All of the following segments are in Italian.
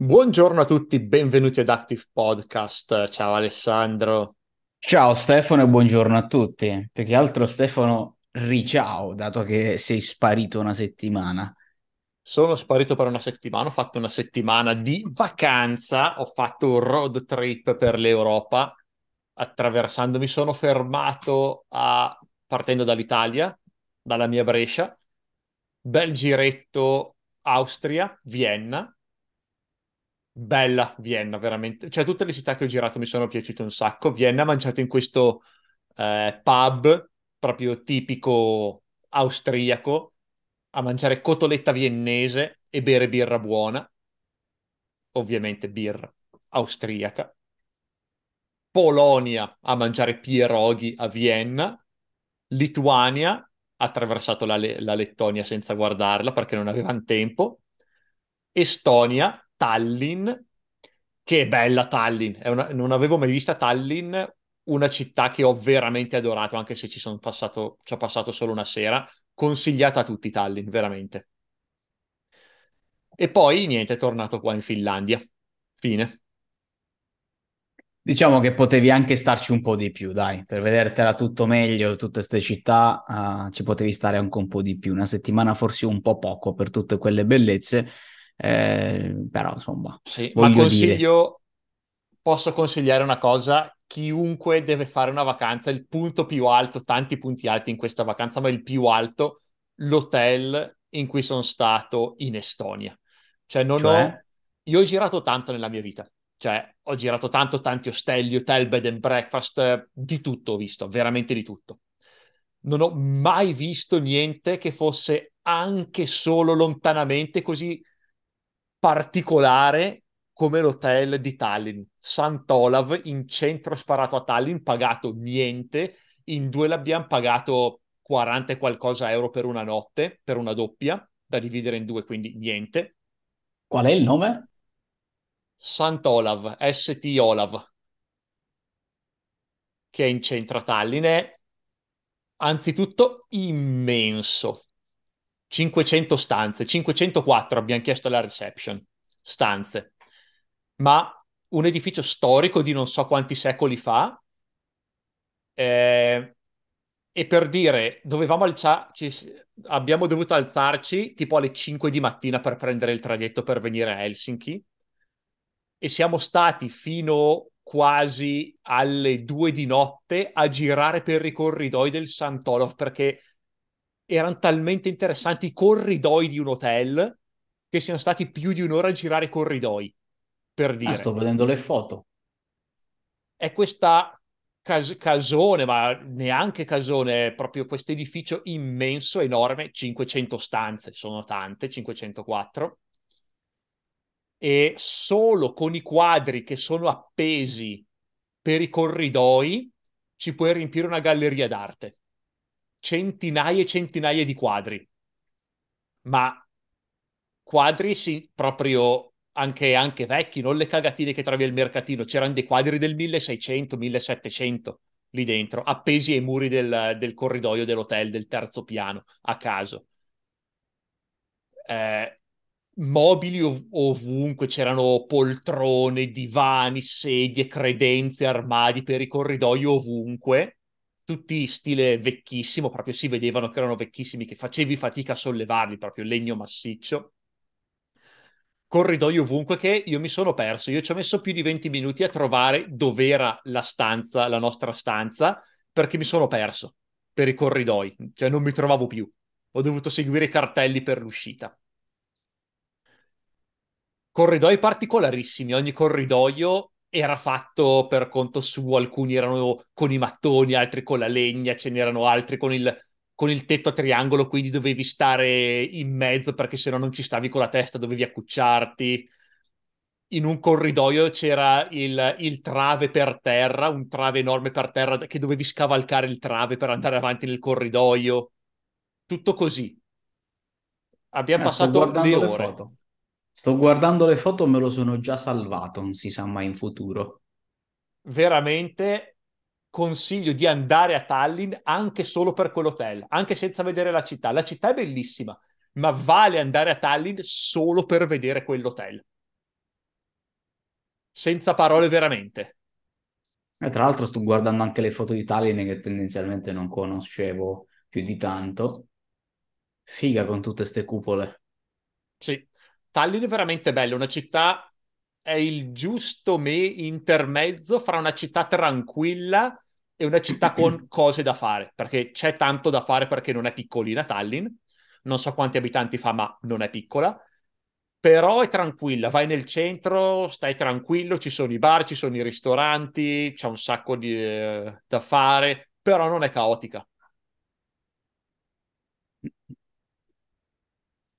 Buongiorno a tutti, benvenuti ad Active Podcast. Ciao Alessandro. Ciao Stefano e buongiorno a tutti. Più che altro Stefano, riciao, dato che sei sparito una settimana. Sono sparito per una settimana, ho fatto una settimana di vacanza, ho fatto un road trip per l'Europa, attraversando, mi sono fermato a, partendo dall'Italia, dalla mia Brescia, bel giretto Austria, Vienna, bella Vienna, veramente. Cioè, tutte le città che ho girato mi sono piaciute un sacco. Vienna, mangiato in questo eh, pub proprio tipico austriaco, a mangiare cotoletta viennese e bere birra buona. Ovviamente birra austriaca. Polonia a mangiare pieroghi a Vienna. Lituania ha attraversato la, la Lettonia senza guardarla perché non avevano tempo. Estonia Tallinn, che è bella Tallinn, è una, non avevo mai vista Tallinn, una città che ho veramente adorato, anche se ci sono passato, ci ho passato solo una sera, consigliata a tutti Tallinn, veramente. E poi niente, è tornato qua in Finlandia. Fine. Diciamo che potevi anche starci un po' di più, dai, per vedertela tutto meglio, tutte queste città, uh, ci potevi stare anche un po' di più. Una settimana forse un po' poco per tutte quelle bellezze, eh, però insomma, sì, ma consiglio, dire... posso consigliare una cosa, chiunque deve fare una vacanza, il punto più alto, tanti punti alti in questa vacanza, ma il più alto, l'hotel in cui sono stato in Estonia. Cioè non cioè? ho... Io ho girato tanto nella mia vita, cioè ho girato tanto, tanti ostelli, hotel, bed and breakfast, di tutto ho visto, veramente di tutto. Non ho mai visto niente che fosse anche solo lontanamente così particolare come l'hotel di Tallinn, Sant'Olav, in centro sparato a Tallinn, pagato niente, in due l'abbiamo pagato 40 e qualcosa euro per una notte, per una doppia, da dividere in due, quindi niente. Qual è il nome? Sant'Olav, ST Olav, che è in centro a Tallinn, è anzitutto immenso 500 stanze, 504 abbiamo chiesto alla reception, stanze, ma un edificio storico di non so quanti secoli fa. Eh, e per dire, dovevamo alzarci, abbiamo dovuto alzarci tipo alle 5 di mattina per prendere il traghetto per venire a Helsinki e siamo stati fino quasi alle 2 di notte a girare per i corridoi del Sant'Olof perché erano talmente interessanti i corridoi di un hotel che siano stati più di un'ora a girare i corridoi, per ah, dire. Ah, sto vedendo le foto. È questa cas- casone, ma neanche casone, è proprio questo edificio immenso, enorme, 500 stanze, sono tante, 504, e solo con i quadri che sono appesi per i corridoi ci puoi riempire una galleria d'arte centinaia e centinaia di quadri, ma quadri sì, proprio anche, anche vecchi, non le cagatine che trovi al mercatino, c'erano dei quadri del 1600-1700 lì dentro, appesi ai muri del, del corridoio dell'hotel del terzo piano, a caso. Eh, mobili ov- ovunque, c'erano poltrone, divani, sedie, credenze, armadi per i corridoi ovunque tutti stile vecchissimo, proprio si vedevano che erano vecchissimi, che facevi fatica a sollevarli, proprio legno massiccio. Corridoi ovunque che io mi sono perso, io ci ho messo più di 20 minuti a trovare dov'era la stanza, la nostra stanza, perché mi sono perso per i corridoi, cioè non mi trovavo più. Ho dovuto seguire i cartelli per l'uscita. Corridoi particolarissimi, ogni corridoio era fatto per conto suo, alcuni erano con i mattoni, altri con la legna, ce n'erano altri con il, con il tetto a triangolo, quindi dovevi stare in mezzo perché se no non ci stavi con la testa, dovevi accucciarti. In un corridoio c'era il, il trave per terra, un trave enorme per terra che dovevi scavalcare il trave per andare avanti nel corridoio. Tutto così. Abbiamo eh, passato le ore. foto. Sto guardando le foto, me lo sono già salvato, non si sa mai in futuro. Veramente consiglio di andare a Tallinn anche solo per quell'hotel, anche senza vedere la città. La città è bellissima, ma vale andare a Tallinn solo per vedere quell'hotel. senza parole veramente. E tra l'altro sto guardando anche le foto di Tallinn che tendenzialmente non conoscevo più di tanto. Figa con tutte queste cupole. Sì, Tallinn è veramente bella, una città è il giusto me intermezzo fra una città tranquilla e una città con cose da fare, perché c'è tanto da fare perché non è piccolina Tallinn, non so quanti abitanti fa, ma non è piccola, però è tranquilla, vai nel centro, stai tranquillo, ci sono i bar, ci sono i ristoranti, c'è un sacco di, eh, da fare, però non è caotica.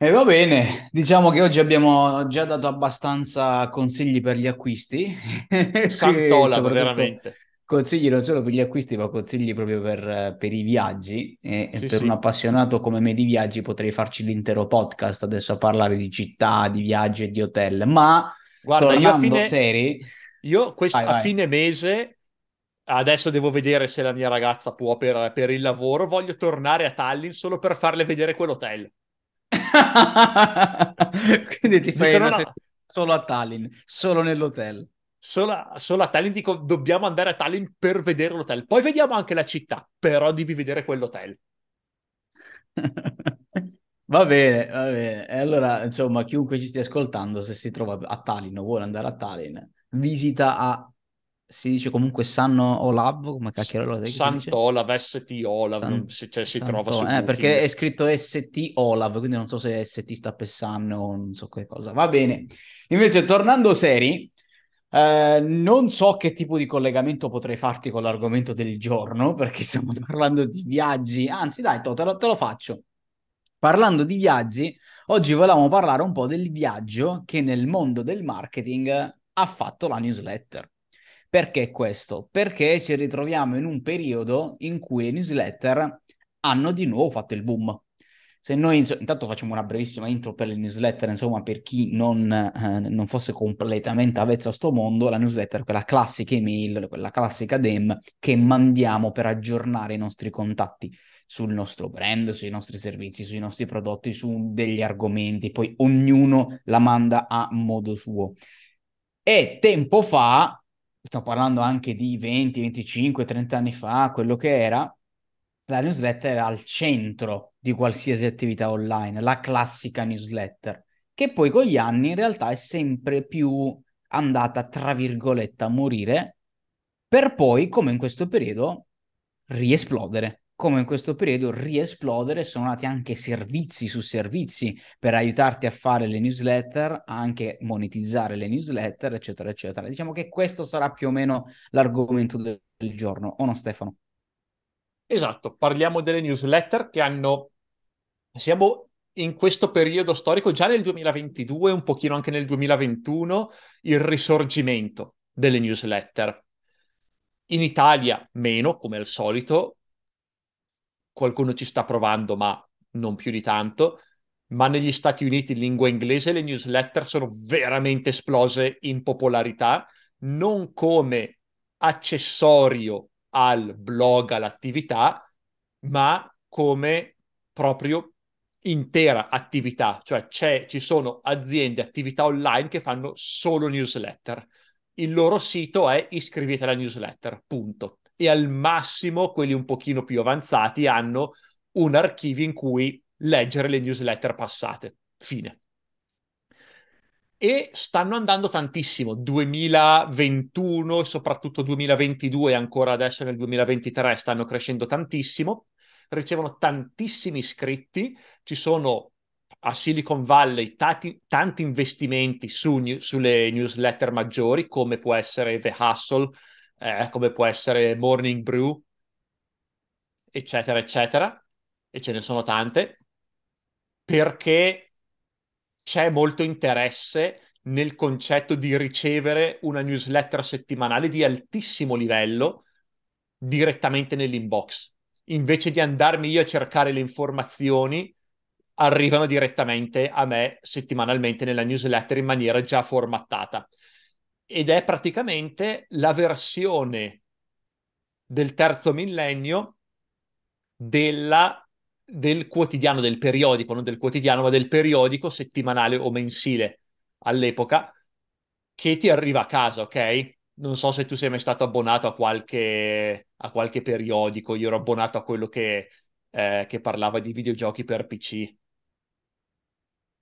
E va bene, diciamo che oggi abbiamo già dato abbastanza consigli per gli acquisti. Santola, veramente. Consigli non solo per gli acquisti, ma consigli proprio per, per i viaggi. E sì, per sì. un appassionato come me di viaggi potrei farci l'intero podcast adesso a parlare di città, di viaggi e di hotel. Ma Guarda, io a fine, seri, io quest- vai, a vai. fine mese adesso devo vedere se la mia ragazza può per, per il lavoro. Voglio tornare a Tallinn solo per farle vedere quell'hotel. Quindi ti fai una no. solo a Tallinn, solo nell'hotel. Solo, solo, a Tallinn dico dobbiamo andare a Tallinn per vedere l'hotel. Poi vediamo anche la città, però devi vedere quell'hotel. va bene, va bene. E allora, insomma, chiunque ci stia ascoltando, se si trova a Tallinn o vuole andare a Tallinn, visita a si dice comunque San Olav, come cacchio lo Sant'Olav, ST Olav, San... non, cioè, si trova su eh, perché è scritto ST Olav, quindi non so se ST sta per San o non so che cosa. Va bene. Invece, tornando seri, eh, non so che tipo di collegamento potrei farti con l'argomento del giorno, perché stiamo parlando di viaggi. Anzi, dai, to, te, lo, te lo faccio. Parlando di viaggi, oggi volevamo parlare un po' del viaggio che nel mondo del marketing ha fatto la newsletter. Perché questo? Perché ci ritroviamo in un periodo in cui le newsletter hanno di nuovo fatto il boom. Se noi intanto facciamo una brevissima intro per le newsletter, insomma, per chi non, eh, non fosse completamente avvezzo a sto mondo, la newsletter è quella classica email, quella classica DEM che mandiamo per aggiornare i nostri contatti sul nostro brand, sui nostri servizi, sui nostri prodotti, su degli argomenti, poi ognuno la manda a modo suo. E tempo fa sto parlando anche di 20, 25, 30 anni fa, quello che era, la newsletter era al centro di qualsiasi attività online, la classica newsletter, che poi con gli anni in realtà è sempre più andata, tra virgolette, a morire, per poi, come in questo periodo, riesplodere come in questo periodo riesplodere, sono nati anche servizi su servizi per aiutarti a fare le newsletter, anche monetizzare le newsletter, eccetera, eccetera. Diciamo che questo sarà più o meno l'argomento del, giorno, o no Stefano? Esatto, parliamo delle newsletter che hanno... Siamo in questo periodo storico, già nel 2022, un pochino anche nel 2021, il risorgimento delle newsletter. In Italia meno, come al solito, qualcuno ci sta provando, ma non più di tanto. Ma negli Stati Uniti in lingua inglese le newsletter sono veramente esplose in popolarità, non come accessorio al blog, all'attività, ma come proprio intera attività, cioè ci sono aziende, attività online che fanno solo newsletter. Il loro sito è iscrivete alla newsletter, punto e al massimo quelli un pochino più avanzati hanno un archivio in cui leggere le newsletter passate. Fine. E stanno andando tantissimo. 2021 e soprattutto 2022 e ancora adesso nel 2023 stanno crescendo tantissimo. Ricevono tantissimi iscritti. Ci sono a Silicon Valley tanti, tanti investimenti su, sulle newsletter maggiori, come può essere The Hustle, eh, come può essere Morning Brew, eccetera, eccetera, e ce ne sono tante, perché c'è molto interesse nel concetto di ricevere una newsletter settimanale di altissimo livello direttamente nell'inbox. Invece di andarmi io a cercare le informazioni, arrivano direttamente a me settimanalmente nella newsletter in maniera già formattata ed è praticamente la versione del terzo millennio della, del quotidiano, del periodico, non del quotidiano, ma del periodico settimanale o mensile all'epoca, che ti arriva a casa, ok? Non so se tu sei mai stato abbonato a qualche, a qualche periodico, io ero abbonato a quello che, eh, che parlava di videogiochi per PC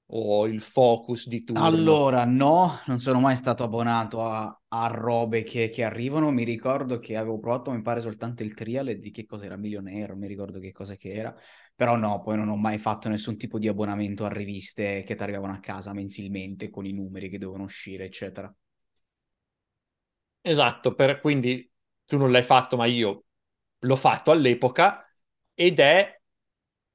o il focus di turno? Allora, no, non sono mai stato abbonato a, a robe che, che, arrivano. Mi ricordo che avevo provato, mi pare, soltanto il trial di che cos'era Milionaire, mi ricordo che cosa che era. Però no, poi non ho mai fatto nessun tipo di abbonamento a riviste che ti arrivavano a casa mensilmente con i numeri che devono uscire, eccetera. Esatto, per, quindi tu non l'hai fatto, ma io l'ho fatto all'epoca ed è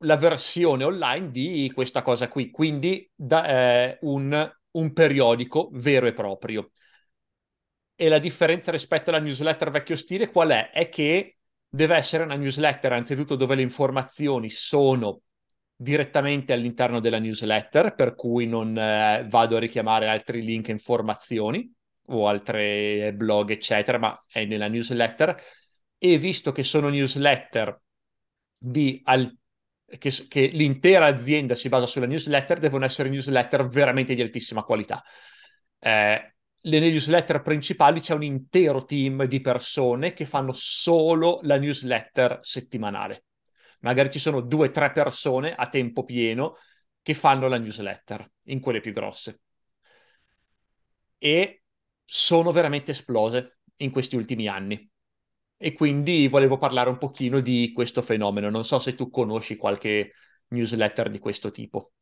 la versione online di questa cosa qui, quindi da, eh, un, un periodico vero e proprio. E la differenza rispetto alla newsletter vecchio stile qual è? È che deve essere una newsletter anzitutto dove le informazioni sono direttamente all'interno della newsletter, per cui non eh, vado a richiamare altri link e informazioni o altri blog, eccetera, ma è nella newsletter. E visto che sono newsletter di al- che, che l'intera azienda si basa sulla newsletter, devono essere newsletter veramente di altissima qualità. Eh, le newsletter principali c'è un intero team di persone che fanno solo la newsletter settimanale. Magari ci sono due o tre persone a tempo pieno che fanno la newsletter in quelle più grosse. E sono veramente esplose in questi ultimi anni e quindi volevo parlare un pochino di questo fenomeno. Non so se tu conosci qualche newsletter di questo tipo.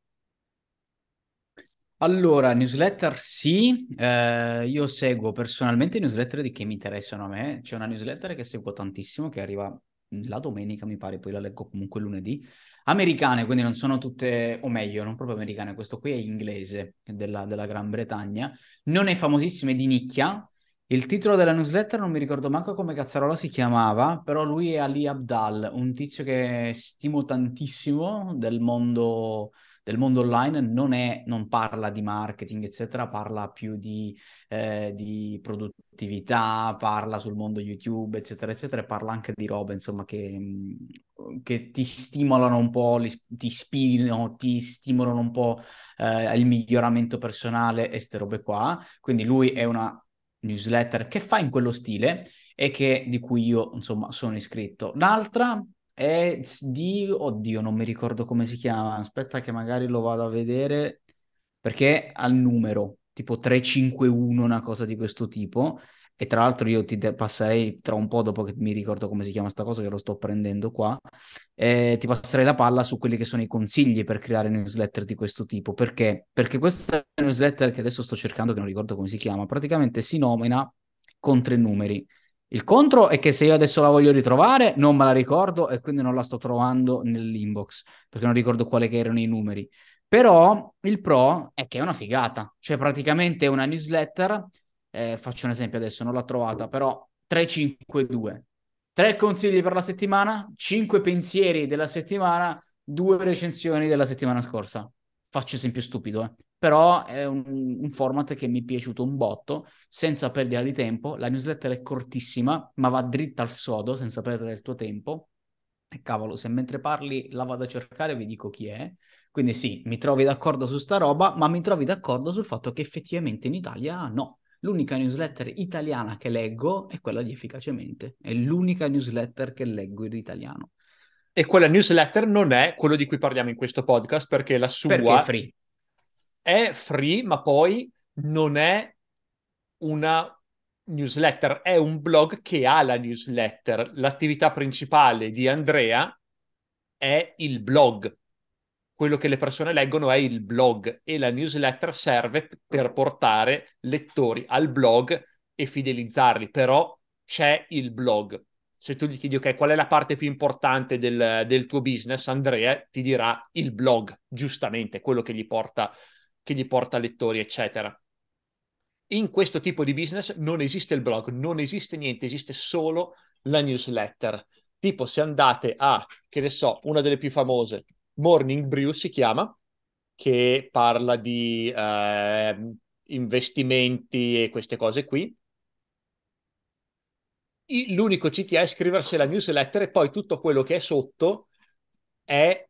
Allora, newsletter sì, eh, io seguo personalmente newsletter di che mi interessano a me. C'è una newsletter che seguo tantissimo che arriva la domenica, mi pare, poi la leggo comunque lunedì. Americane, quindi non sono tutte, o meglio, non proprio americane, questo qui è inglese della, della Gran Bretagna. Non è famosissima, è di nicchia, il titolo della newsletter non mi ricordo manco come cazzarola si chiamava, però lui è Ali Abdal, un tizio che stimo tantissimo del mondo, del mondo online, non, è, non parla di marketing, eccetera, parla più di, eh, di, produttività, parla sul mondo YouTube, eccetera, eccetera, e parla anche di robe, insomma, che, che ti stimolano un po', li, ti ispirano, ti stimolano un po' eh, il miglioramento personale e queste robe qua. Quindi lui è una newsletter che fa in quello stile e che, di cui io insomma sono iscritto. L'altra è di, oddio non mi ricordo come si chiama, aspetta che magari lo vado a vedere perché ha il numero tipo 351, una cosa di questo tipo. E tra l'altro io ti passerei tra un po' dopo che mi ricordo come si chiama sta cosa che lo sto prendendo qua, eh, ti passerei la palla su quelli che sono i consigli per creare newsletter di questo tipo. Perché? Perché questa newsletter che adesso sto cercando, che non ricordo come si chiama, praticamente si nomina con tre numeri. Il contro è che se io adesso la voglio ritrovare non me la ricordo e quindi non la sto trovando nell'inbox perché non ricordo quali erano i numeri. Però il pro è che è una figata, cioè praticamente è una newsletter eh, faccio un esempio adesso, non l'ho trovata, però 3-5-2. Tre consigli per la settimana, cinque pensieri della settimana, due recensioni della settimana scorsa. Faccio esempio stupido, eh. però è un, un, format che mi è piaciuto un botto, senza perdita di tempo. La newsletter è cortissima, ma va dritta al sodo, senza perdere il tuo tempo. E cavolo, se mentre parli la vado a cercare vi dico chi è. Quindi sì, mi trovi d'accordo su sta roba, ma mi trovi d'accordo sul fatto che effettivamente in Italia no L'unica newsletter italiana che leggo è quella di Efficacemente. È l'unica newsletter che leggo in italiano. E quella newsletter non è quello di cui parliamo in questo podcast perché la sua perché è free. È free, ma poi non è una newsletter, è un blog che ha la newsletter. L'attività principale di Andrea è il blog quello che le persone leggono è il blog e la newsletter serve per portare lettori al blog e fidelizzarli, però c'è il blog. Se tu gli chiedi, ok, qual è la parte più importante del, del tuo business, Andrea ti dirà il blog, giustamente, quello che gli porta, che gli porta lettori, eccetera. In questo tipo di business non esiste il blog, non esiste niente, esiste solo la newsletter. Tipo, se andate a, che ne so, una delle più famose, Morning Brew si chiama, che parla di eh, investimenti e queste cose qui. L'unico CTA è iscriversi alla newsletter e poi tutto quello che è sotto è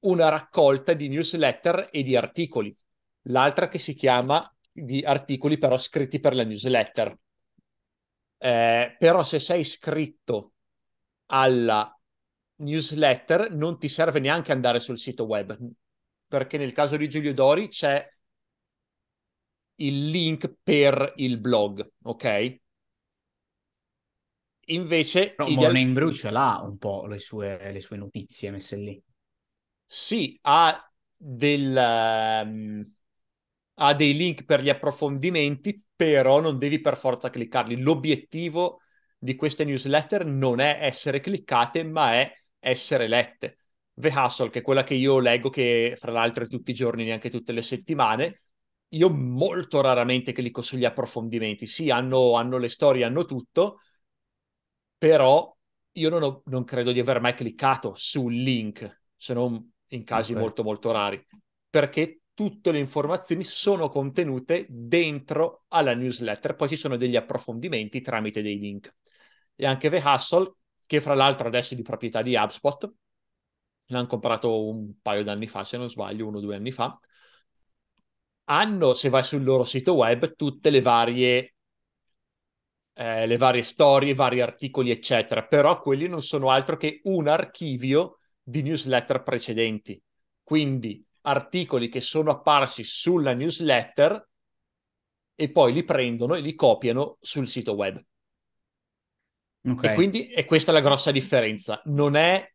una raccolta di newsletter e di articoli. L'altra che si chiama di articoli però scritti per la newsletter. Eh, però se sei iscritto alla newsletter non ti serve neanche andare sul sito web, perché nel caso di Giulio Dori c'è il link per il blog, ok? Invece... Però. Morning Brew ce l'ha un po' le sue, le sue notizie messe lì. Sì, ha del... Um, ha dei link per gli approfondimenti, però non devi per forza cliccarli. L'obiettivo di queste newsletter non è essere cliccate, ma è essere lette. The Hustle, che è quella che io leggo, che fra l'altro è tutti i giorni, neanche tutte le settimane, io molto raramente clicco sugli approfondimenti. Sì, hanno, hanno le storie, hanno tutto, però io non, ho, non, credo di aver mai cliccato sul link, se non in casi okay. molto molto rari, perché tutte le informazioni sono contenute dentro alla newsletter, poi ci sono degli approfondimenti tramite dei link. E anche The Hustle, che fra l'altro adesso è di proprietà di HubSpot, l'hanno comprato un paio d'anni fa, se non sbaglio, uno o due anni fa, hanno, se vai sul loro sito web, tutte le varie, eh, le varie storie, vari articoli, eccetera, però quelli non sono altro che un archivio di newsletter precedenti. Quindi articoli che sono apparsi sulla newsletter e poi li prendono e li copiano sul sito web. Okay. E quindi è questa la grossa differenza. Non è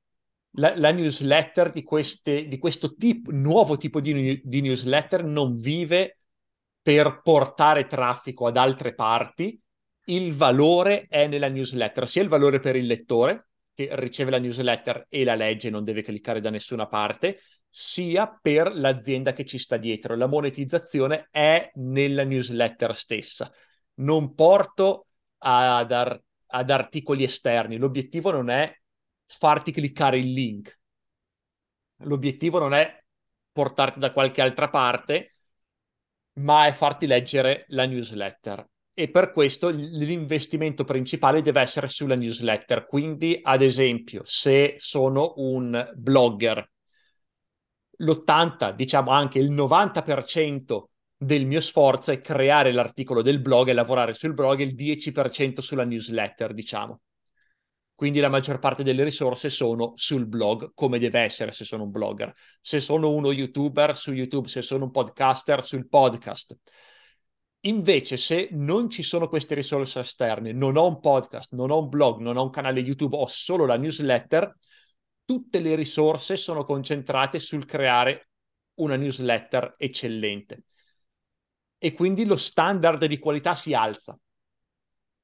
la, la newsletter di, queste, di questo tipo, nuovo tipo di, di newsletter non vive per portare traffico ad altre parti. Il valore è nella newsletter, sia il valore per il lettore, che riceve la newsletter e la legge, non deve cliccare da nessuna parte, sia per l'azienda che ci sta dietro. La monetizzazione è nella newsletter stessa. Non porto ad, ar- ad articoli esterni. L'obiettivo non è farti cliccare il link. L'obiettivo non è portarti da qualche altra parte, ma è farti leggere la newsletter. E per questo l'investimento principale deve essere sulla newsletter. Quindi, ad esempio, se sono un blogger, l'80, diciamo anche il 90% del mio sforzo è creare l'articolo del blog e lavorare sul blog il 10% sulla newsletter, diciamo. Quindi la maggior parte delle risorse sono sul blog, come deve essere se sono un blogger. Se sono uno youtuber, su YouTube, se sono un podcaster, sul podcast. Invece, se non ci sono queste risorse esterne, non ho un podcast, non ho un blog, non ho un canale YouTube, ho solo la newsletter, tutte le risorse sono concentrate sul creare una newsletter eccellente. E quindi lo standard di qualità si alza.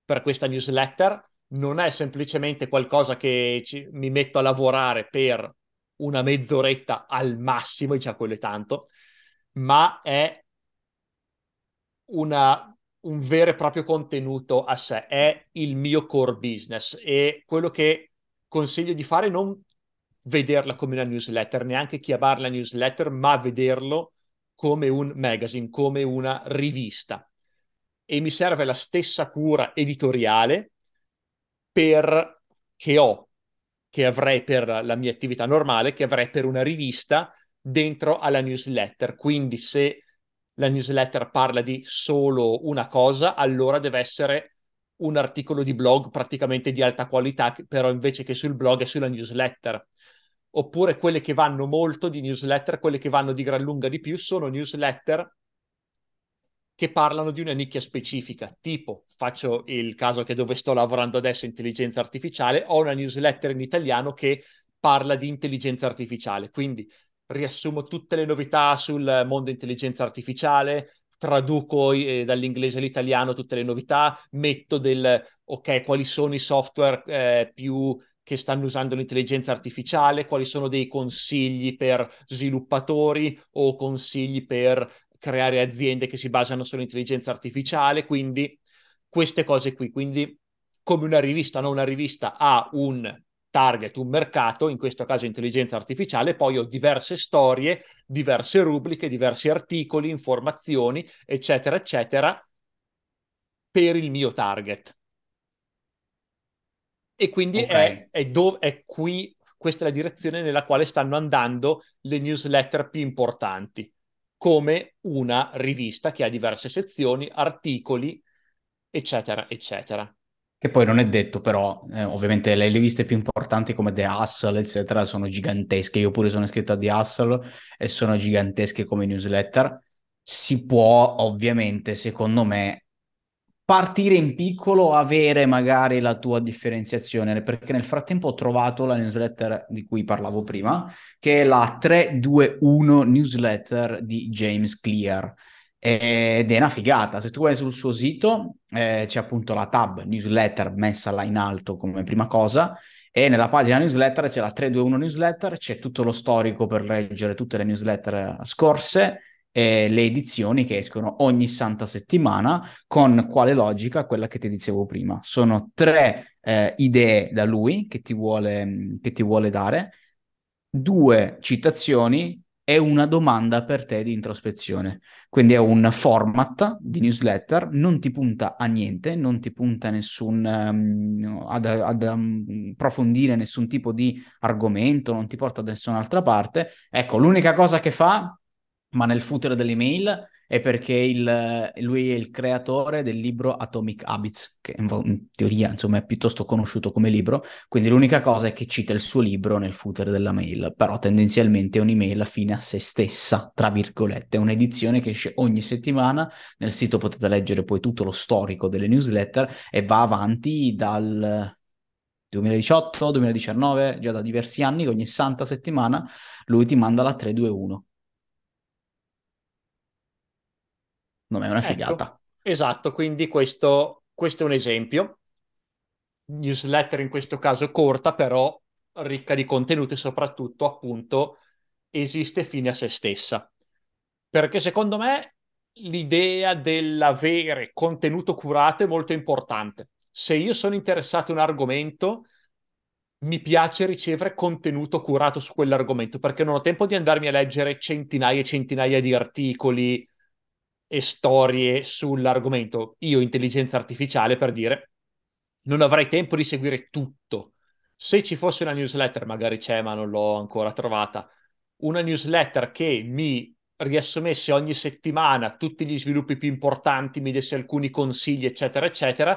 Per questa newsletter non è semplicemente qualcosa che ci, mi metto a lavorare per una mezz'oretta al massimo, già quello è tanto, ma è una, un vero e proprio contenuto a sé, è il mio core business. E quello che consiglio di fare è non vederla come una newsletter, neanche chiamarla newsletter, ma vederlo come un magazine, come una rivista. E mi serve la stessa cura editoriale per, che ho, che avrei per la mia attività normale, che avrei per una rivista dentro alla newsletter. Quindi se la newsletter parla di solo una cosa, allora deve essere un articolo di blog praticamente di alta qualità, però invece che sul blog è sulla newsletter. Oppure quelle che vanno molto di newsletter, quelle che vanno di gran lunga di più, sono newsletter che parlano di una nicchia specifica, tipo faccio il caso che dove sto lavorando adesso intelligenza artificiale, ho una newsletter in italiano che parla di intelligenza artificiale, quindi riassumo tutte le novità sul mondo intelligenza artificiale, traduco eh, dall'inglese all'italiano tutte le novità, metto del ok, quali sono i software eh, più che stanno usando l'intelligenza artificiale, quali sono dei consigli per sviluppatori o consigli per creare aziende che si basano sull'intelligenza artificiale, quindi queste cose qui. Quindi come una rivista, non una rivista ha un target, un mercato, in questo caso intelligenza artificiale, poi ho diverse storie, diverse rubriche, diversi articoli, informazioni, eccetera, eccetera, per il mio target. E quindi okay. è, è, do- è qui, questa è la direzione nella quale stanno andando le newsletter più importanti come una rivista che ha diverse sezioni, articoli, eccetera, eccetera. Che poi non è detto, però, eh, ovviamente le riviste più importanti come The Hustle, eccetera, sono gigantesche. Io pure sono iscritto a The Hustle e sono gigantesche come newsletter. Si può, ovviamente, secondo me, partire in piccolo, avere magari la tua differenziazione, perché nel frattempo ho trovato la newsletter di cui parlavo prima, che è la 321 newsletter di James Clear ed è una figata. Se tu vai sul suo sito, eh, c'è appunto la tab newsletter messa là in alto come prima cosa. E nella pagina newsletter c'è la 321 newsletter, c'è tutto lo storico per leggere tutte le newsletter scorse e le edizioni che escono ogni santa settimana, con quale logica? Quella che ti dicevo prima. Sono tre eh, idee da lui che ti, vuole, che ti vuole dare, due citazioni è una domanda per te di introspezione. Quindi è un format di newsletter, non ti punta a niente, non ti punta nessun, um, ad, ad um, approfondire nessun tipo di argomento, non ti porta da nessun'altra parte. Ecco, l'unica cosa che fa, ma nel footer dell'email, è perché il, lui è il creatore del libro Atomic Habits, che in teoria insomma è piuttosto conosciuto come libro, quindi l'unica cosa è che cita il suo libro nel footer della mail, però tendenzialmente è un'email fine a se stessa, tra virgolette, è un'edizione che esce ogni settimana, nel sito potete leggere poi tutto lo storico delle newsletter e va avanti dal 2018, 2019, già da diversi anni, ogni santa settimana lui ti manda la 321 non è una ecco, figata. esatto, quindi questo, questo è un esempio. Newsletter in questo caso corta, però ricca di contenuti e soprattutto appunto esiste fine a se stessa. Perché secondo me l'idea dell'avere contenuto curato è molto importante. Se io sono interessato a un argomento, mi piace ricevere contenuto curato su quell'argomento perché non ho tempo di andarmi a leggere centinaia e centinaia di articoli, e storie sull'argomento. Io, intelligenza artificiale, per dire, non avrei tempo di seguire tutto. Se ci fosse una newsletter, magari c'è, ma non l'ho ancora trovata, una newsletter che mi riassumesse ogni settimana tutti gli sviluppi più importanti, mi desse alcuni consigli, eccetera, eccetera,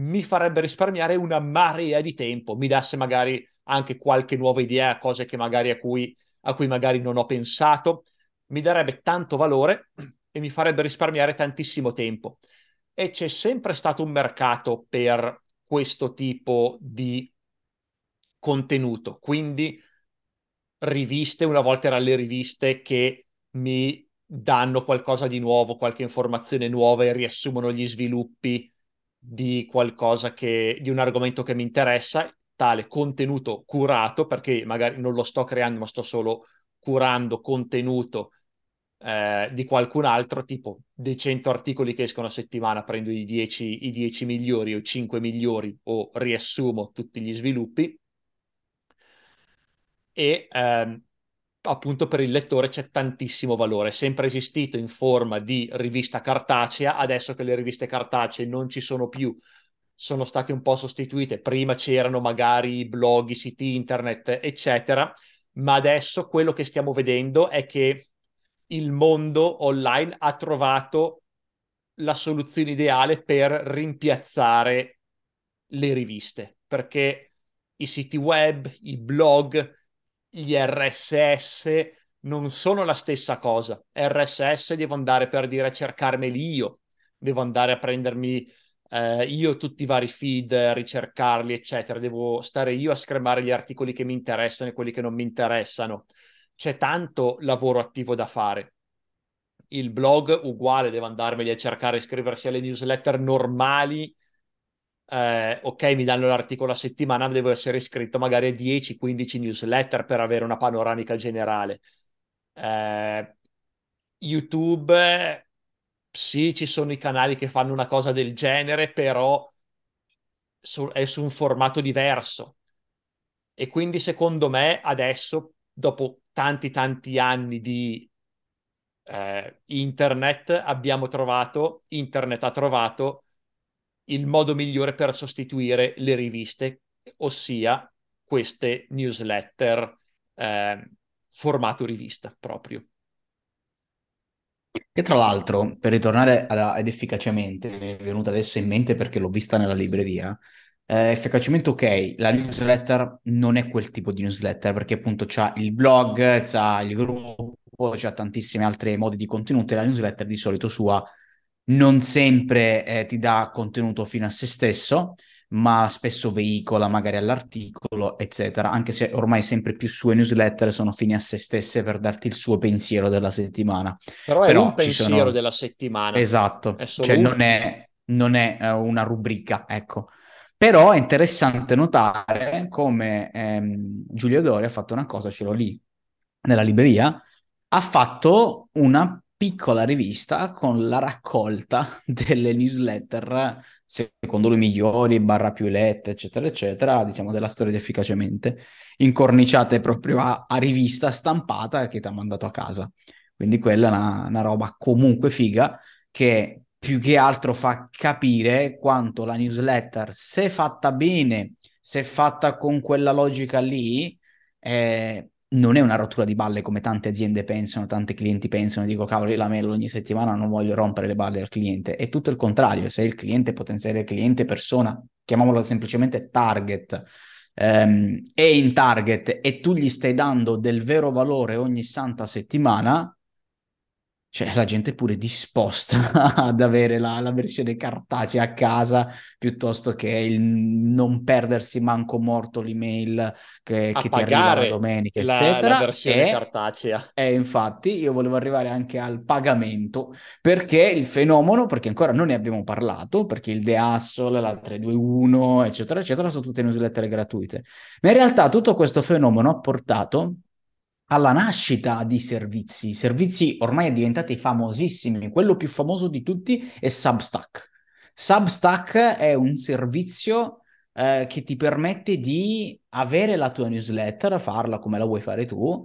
mi farebbe risparmiare una marea di tempo, mi dasse magari anche qualche nuova idea, cose che magari a cui, a cui magari non ho pensato, mi darebbe tanto valore e mi farebbe risparmiare tantissimo tempo. E c'è sempre stato un mercato per questo tipo di contenuto, quindi riviste, una volta erano le riviste che mi danno qualcosa di nuovo, qualche informazione nuova e riassumono gli sviluppi di qualcosa che, di un argomento che mi interessa, tale contenuto curato, perché magari non lo sto creando, ma sto solo curando contenuto eh, di qualcun altro, tipo dei 100 articoli che escono a settimana, prendo i 10, i 10 migliori o i 5 migliori o riassumo tutti gli sviluppi. E ehm, appunto per il lettore c'è tantissimo valore, è sempre esistito in forma di rivista cartacea, adesso che le riviste cartacee non ci sono più, sono state un po' sostituite, prima c'erano magari blog, siti internet, eccetera, ma adesso quello che stiamo vedendo è che il mondo online ha trovato la soluzione ideale per rimpiazzare le riviste, perché i siti web, i blog, gli RSS non sono la stessa cosa. RSS devo andare per dire a cercarmeli io, devo andare a prendermi eh, io tutti i vari feed, ricercarli, eccetera. Devo stare io a schermare gli articoli che mi interessano e quelli che non mi interessano c'è tanto lavoro attivo da fare. Il blog uguale, deve andarmeli a cercare, iscriversi alle newsletter normali. Eh, ok, mi danno l'articolo a settimana, devo essere iscritto magari a 10-15 newsletter per avere una panoramica generale. Eh, YouTube, sì, ci sono i canali che fanno una cosa del genere, però su, è su un formato diverso. E quindi secondo me adesso, dopo tanti tanti anni di eh, internet abbiamo trovato, internet ha trovato il modo migliore per sostituire le riviste, ossia queste newsletter eh, formato rivista proprio. E tra l'altro, per ritornare ad, efficacemente, mi è venuta adesso in mente perché l'ho vista nella libreria, eh, efficacemente ok, la newsletter non è quel tipo di newsletter perché appunto c'ha il blog, c'ha il gruppo, c'ha tantissimi altri modi di contenuto e la newsletter di solito sua non sempre eh, ti dà contenuto fino a se stesso, ma spesso veicola magari all'articolo, eccetera, anche se ormai sempre più sue newsletter sono fine a se stesse per darti il suo pensiero della settimana. Però è Però un pensiero sono... della settimana. Esatto, cioè un... non è, non è uh, una rubrica, ecco. Però è interessante notare come ehm, Giulio Dori ha fatto una cosa, ce l'ho lì nella libreria, ha fatto una piccola rivista con la raccolta delle newsletter, secondo lui migliori, barra più lette, eccetera, eccetera, diciamo della storia di Efficacemente, incorniciate proprio a, a rivista stampata che ti ha mandato a casa. Quindi quella è una, una roba comunque figa che più che altro fa capire quanto la newsletter, se fatta bene, se fatta con quella logica lì, eh, non è una rottura di balle come tante aziende pensano, tanti clienti pensano, dico cavolo, la mail ogni settimana non voglio rompere le balle al cliente, è tutto il contrario, se il cliente potenziale cliente persona, chiamiamolo semplicemente target, ehm, è in target e tu gli stai dando del vero valore ogni santa settimana, cioè la gente è pure disposta ad avere la, la, versione cartacea a casa piuttosto che il non perdersi manco morto l'email che, che ti arriva la domenica, la, eccetera. La versione e, cartacea. E infatti io volevo arrivare anche al pagamento perché il fenomeno, perché ancora non ne abbiamo parlato, perché il The Hustle, la 321, eccetera, eccetera, sono tutte newsletter gratuite. Ma in realtà tutto questo fenomeno ha portato alla nascita di servizi, servizi ormai diventati famosissimi. Quello più famoso di tutti è Substack. Substack è un servizio eh, che ti permette di avere la tua newsletter, farla come la vuoi fare tu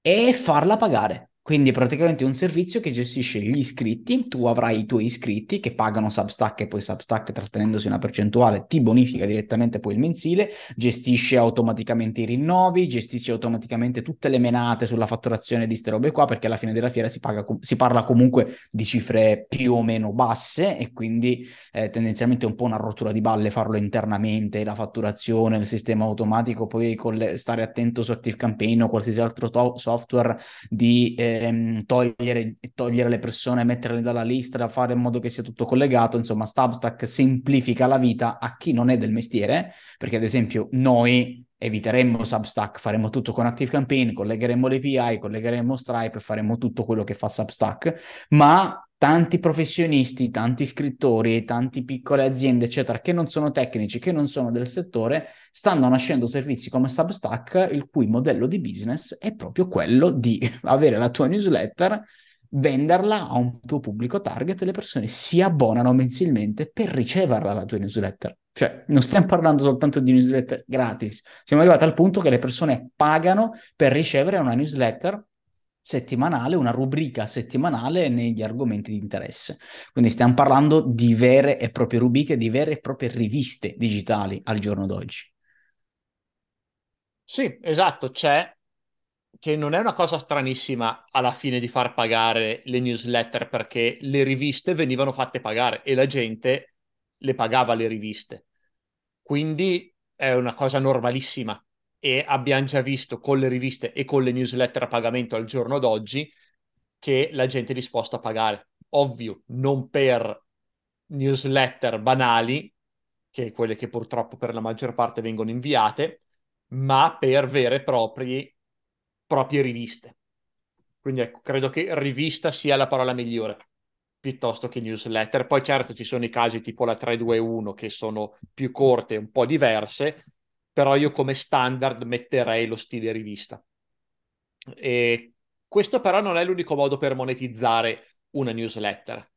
e farla pagare. Quindi è praticamente un servizio che gestisce gli iscritti, tu avrai i tuoi iscritti che pagano Substack e poi Substack trattenendosi una percentuale ti bonifica direttamente poi il mensile, gestisce automaticamente i rinnovi, gestisce automaticamente tutte le menate sulla fatturazione di ste robe qua perché alla fine della fiera si, paga, si parla comunque di cifre più o meno basse e quindi eh, tendenzialmente è un po' una rottura di balle farlo internamente, la fatturazione, il sistema automatico, poi le, stare attento su Active Campaign o qualsiasi altro to- software di... Eh, ehm, togliere, togliere, le persone, metterle dalla lista, fare in modo che sia tutto collegato. Insomma, Substack semplifica la vita a chi non è del mestiere, perché ad esempio noi eviteremmo Substack, faremmo tutto con ActiveCampaign, collegheremmo le API, collegheremmo Stripe, faremmo tutto quello che fa Substack, ma tanti professionisti, tanti scrittori, tante piccole aziende, eccetera, che non sono tecnici, che non sono del settore, stanno nascendo servizi come Substack, il cui modello di business è proprio quello di avere la tua newsletter, venderla a un tuo pubblico target e le persone si abbonano mensilmente per riceverla la tua newsletter. Cioè, non stiamo parlando soltanto di newsletter gratis, siamo arrivati al punto che le persone pagano per ricevere una newsletter settimanale, una rubrica settimanale negli argomenti di interesse. Quindi stiamo parlando di vere e proprie rubriche, di vere e proprie riviste digitali al giorno d'oggi. Sì, esatto, c'è che non è una cosa stranissima alla fine di far pagare le newsletter perché le riviste venivano fatte pagare e la gente le pagava le riviste. Quindi è una cosa normalissima e abbiamo già visto con le riviste e con le newsletter a pagamento al giorno d'oggi che la gente è disposta a pagare. Ovvio, non per newsletter banali, che quelle che purtroppo per la maggior parte vengono inviate, ma per vere e proprie, proprie riviste. Quindi ecco, credo che rivista sia la parola migliore piuttosto che newsletter. Poi certo ci sono i casi tipo la 321 che sono più corte, un po' diverse, però io come standard metterei lo stile rivista. E questo però non è l'unico modo per monetizzare una newsletter.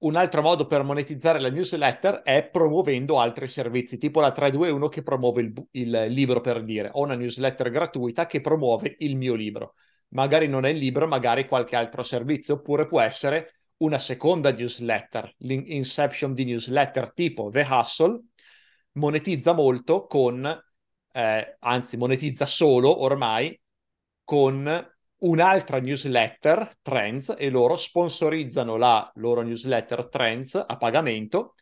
Un altro modo per monetizzare la newsletter è promuovendo altri servizi, tipo la 321 che promuove il, il libro per dire, o una newsletter gratuita che promuove il mio libro. Magari non è il libro, magari qualche altro servizio, oppure può essere una seconda newsletter, l'inception di newsletter tipo The Hustle, monetizza molto con, eh, anzi monetizza solo ormai con un'altra newsletter, Trends, e loro sponsorizzano la loro newsletter Trends a pagamento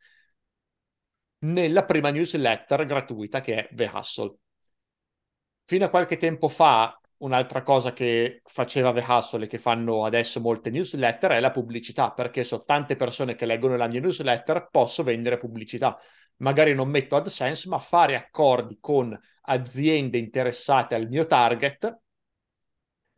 nella prima newsletter gratuita che è The Hustle. Fino a qualche tempo fa, un'altra cosa che faceva The Hustle e che fanno adesso molte newsletter è la pubblicità, perché so tante persone che leggono la mia newsletter, posso vendere pubblicità. Magari non metto AdSense, ma fare accordi con aziende interessate al mio target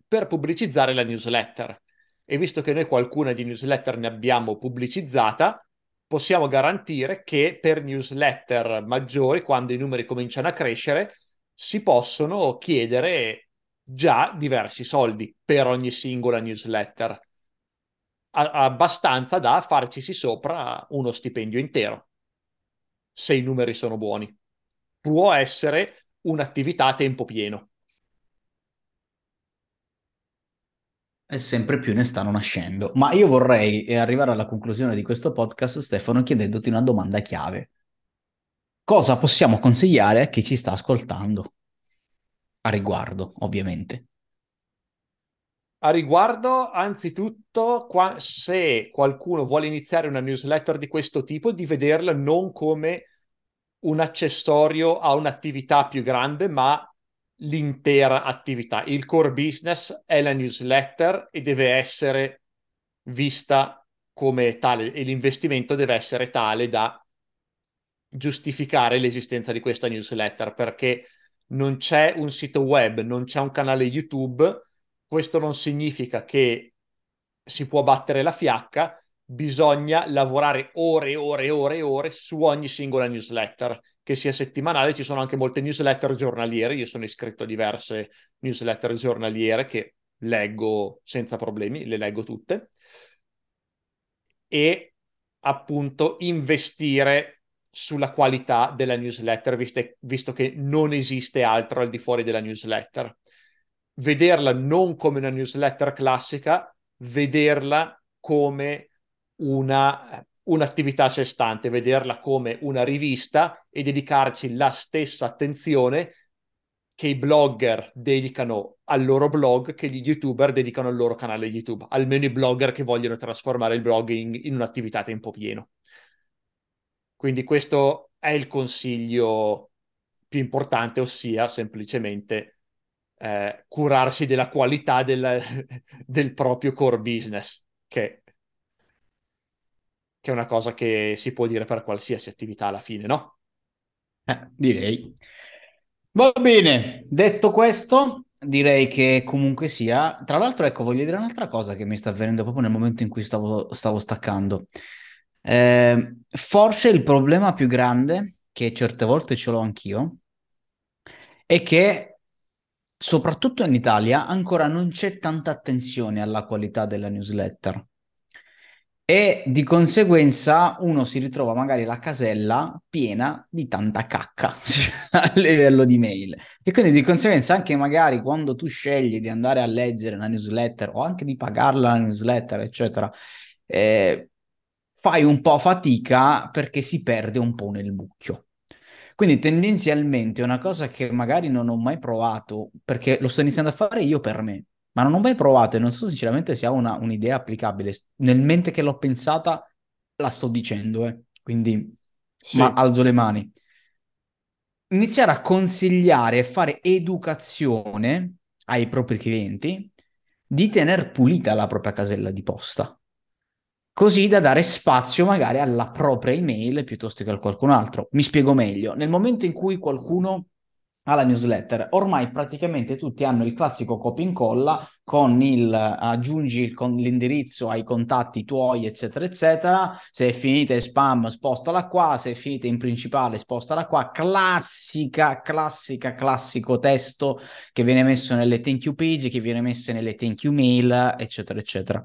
per pubblicizzare la newsletter. E visto che noi qualcuna di newsletter ne abbiamo pubblicizzata, possiamo garantire che per newsletter maggiori, quando i numeri cominciano a crescere, si possono chiedere già diversi soldi per ogni singola newsletter, abbastanza da farci sopra uno stipendio intero, se i numeri sono buoni. Può essere un'attività a tempo pieno. E sempre più ne stanno nascendo. Ma io vorrei arrivare alla conclusione di questo podcast, Stefano, chiedendoti una domanda chiave. Cosa possiamo consigliare a chi ci sta ascoltando? A riguardo, ovviamente. A riguardo, anzitutto, qua, se qualcuno vuole iniziare una newsletter di questo tipo, di vederla non come un accessorio a un'attività più grande, ma l'intera attività. Il core business è la newsletter e deve essere vista come tale e l'investimento deve essere tale da giustificare l'esistenza di questa newsletter perché non c'è un sito web, non c'è un canale YouTube, questo non significa che si può battere la fiacca, bisogna lavorare ore e ore e ore e ore su ogni singola newsletter che sia settimanale, ci sono anche molte newsletter giornaliere, io sono iscritto a diverse newsletter giornaliere che leggo senza problemi, le leggo tutte, e appunto investire sulla qualità della newsletter, viste, visto che non esiste altro al di fuori della newsletter. Vederla non come una newsletter classica, vederla come una un'attività a sé stante, vederla come una rivista e dedicarci la stessa attenzione che i blogger dedicano al loro blog, che gli youtuber dedicano al loro canale YouTube, almeno i blogger che vogliono trasformare il blogging in un'attività a tempo pieno. Quindi questo è il consiglio più importante, ossia semplicemente eh, curarsi della qualità del, del proprio core business, che che è una cosa che si può dire per qualsiasi attività alla fine, no? Eh, direi. Va bene, detto questo, direi che comunque sia. Tra l'altro, ecco, voglio dire un'altra cosa che mi sta avvenendo proprio nel momento in cui stavo, stavo staccando. Eh, forse il problema più grande, che certe volte ce l'ho anch'io, è che soprattutto in Italia ancora non c'è tanta attenzione alla qualità della newsletter e di conseguenza uno si ritrova magari la casella piena di tanta cacca a livello di mail. E quindi di conseguenza anche magari quando tu scegli di andare a leggere una newsletter o anche di pagarla la newsletter, eccetera, eh, fai un po' fatica perché si perde un po' nel mucchio. Quindi tendenzialmente è una cosa che magari non ho mai provato, perché lo sto iniziando a fare io per me, ma non ho mai provato e non so sinceramente se ha una, un'idea applicabile. Nel mente che l'ho pensata, la sto dicendo, eh. quindi sì. ma alzo le mani. Iniziare a consigliare e fare educazione ai propri clienti di tenere pulita la propria casella di posta, così da dare spazio magari alla propria email piuttosto che a qualcun altro. Mi spiego meglio. Nel momento in cui qualcuno alla newsletter. Ormai praticamente tutti hanno il classico copia e incolla con il aggiungi il, con l'indirizzo ai contatti tuoi, eccetera, eccetera. Se è finita in spam, spostala qua. Se è finita in principale, spostala qua. Classica, classica, classico testo che viene messo nelle thank you page, che viene messo nelle thank you mail, eccetera, eccetera.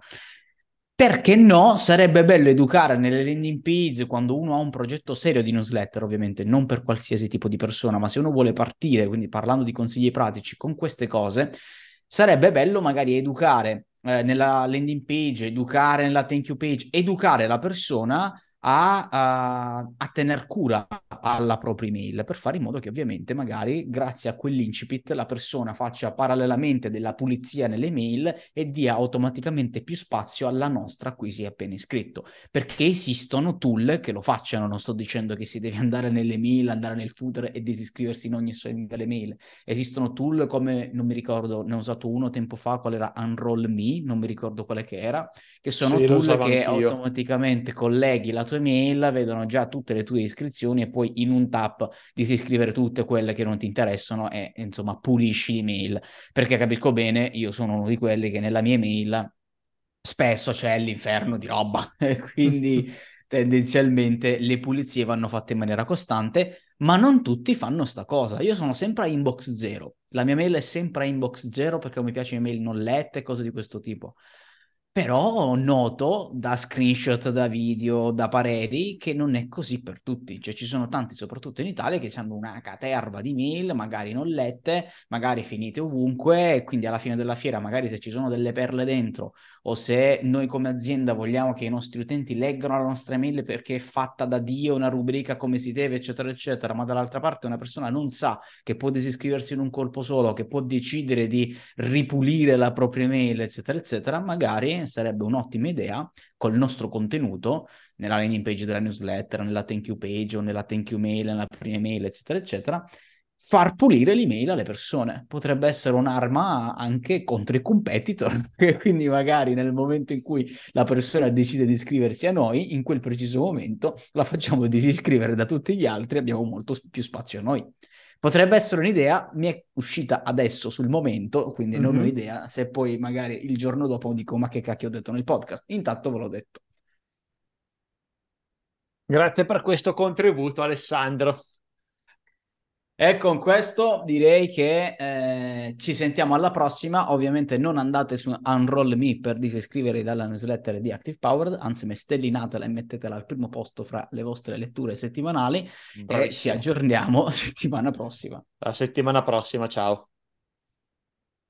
Perché no? Sarebbe bello educare nelle landing page quando uno ha un progetto serio di newsletter, ovviamente, non per qualsiasi tipo di persona, ma se uno vuole partire, quindi parlando di consigli pratici con queste cose, sarebbe bello magari educare eh, nella landing page, educare nella thank you page, educare la persona a, a, a tener cura alla propria email, per fare in modo che ovviamente magari grazie a quell'incipit la persona faccia parallelamente della pulizia nelle mail e dia automaticamente più spazio alla nostra a cui si è appena iscritto, perché esistono tool che lo facciano, non sto dicendo che si deve andare nelle mail, andare nel footer e disiscriversi in ogni singole mail, esistono tool come, non mi ricordo, ne ho usato uno tempo fa, qual era Unroll Me, non mi ricordo quale che era, che sono sì, tool che anch'io. automaticamente colleghi la tua email, vedono già tutte le tue iscrizioni e poi in un tap disiscrivere tutte quelle che non ti interessano e insomma pulisci l'email. Perché capisco bene, io sono uno di quelli che nella mia email spesso c'è l'inferno di roba, quindi tendenzialmente le pulizie vanno fatte in maniera costante, ma non tutti fanno sta cosa. Io sono sempre a inbox zero, la mia mail è sempre a inbox zero perché non mi piace email non lette e cose di questo tipo. Però noto da screenshot, da video, da pareri che non è così per tutti. Cioè ci sono tanti, soprattutto in Italia, che hanno una caterva di mail, magari non lette, magari finite ovunque, e quindi alla fine della fiera, magari se ci sono delle perle dentro, o se noi come azienda vogliamo che i nostri utenti leggano la nostra email perché è fatta da Dio, una rubrica come si deve, eccetera, eccetera, ma dall'altra parte una persona non sa che può disiscriversi in un colpo solo, che può decidere di ripulire la propria email, eccetera, eccetera, magari sarebbe un'ottima idea col nostro contenuto nella landing page della newsletter, nella thank you page o nella thank you mail, nella prima mail, eccetera, eccetera, far pulire l'email alle persone. Potrebbe essere un'arma anche contro i competitor, quindi magari nel momento in cui la persona decide di iscriversi a noi, in quel preciso momento la facciamo disiscrivere da tutti gli altri, abbiamo molto più spazio noi. Potrebbe essere un'idea, mi è uscita adesso sul momento, quindi mm-hmm. non ho idea se poi magari il giorno dopo dico ma che cacchio ho detto nel podcast. Intanto ve l'ho detto. Grazie per questo contributo Alessandro. E con questo direi che eh, ci sentiamo alla prossima. Ovviamente non andate su Unroll Me per disiscrivervi dalla newsletter di Active Powered, anzi stellinatela e mettetela al primo posto fra le vostre letture settimanali Bravissimo. e ci aggiorniamo settimana prossima. La settimana prossima, ciao.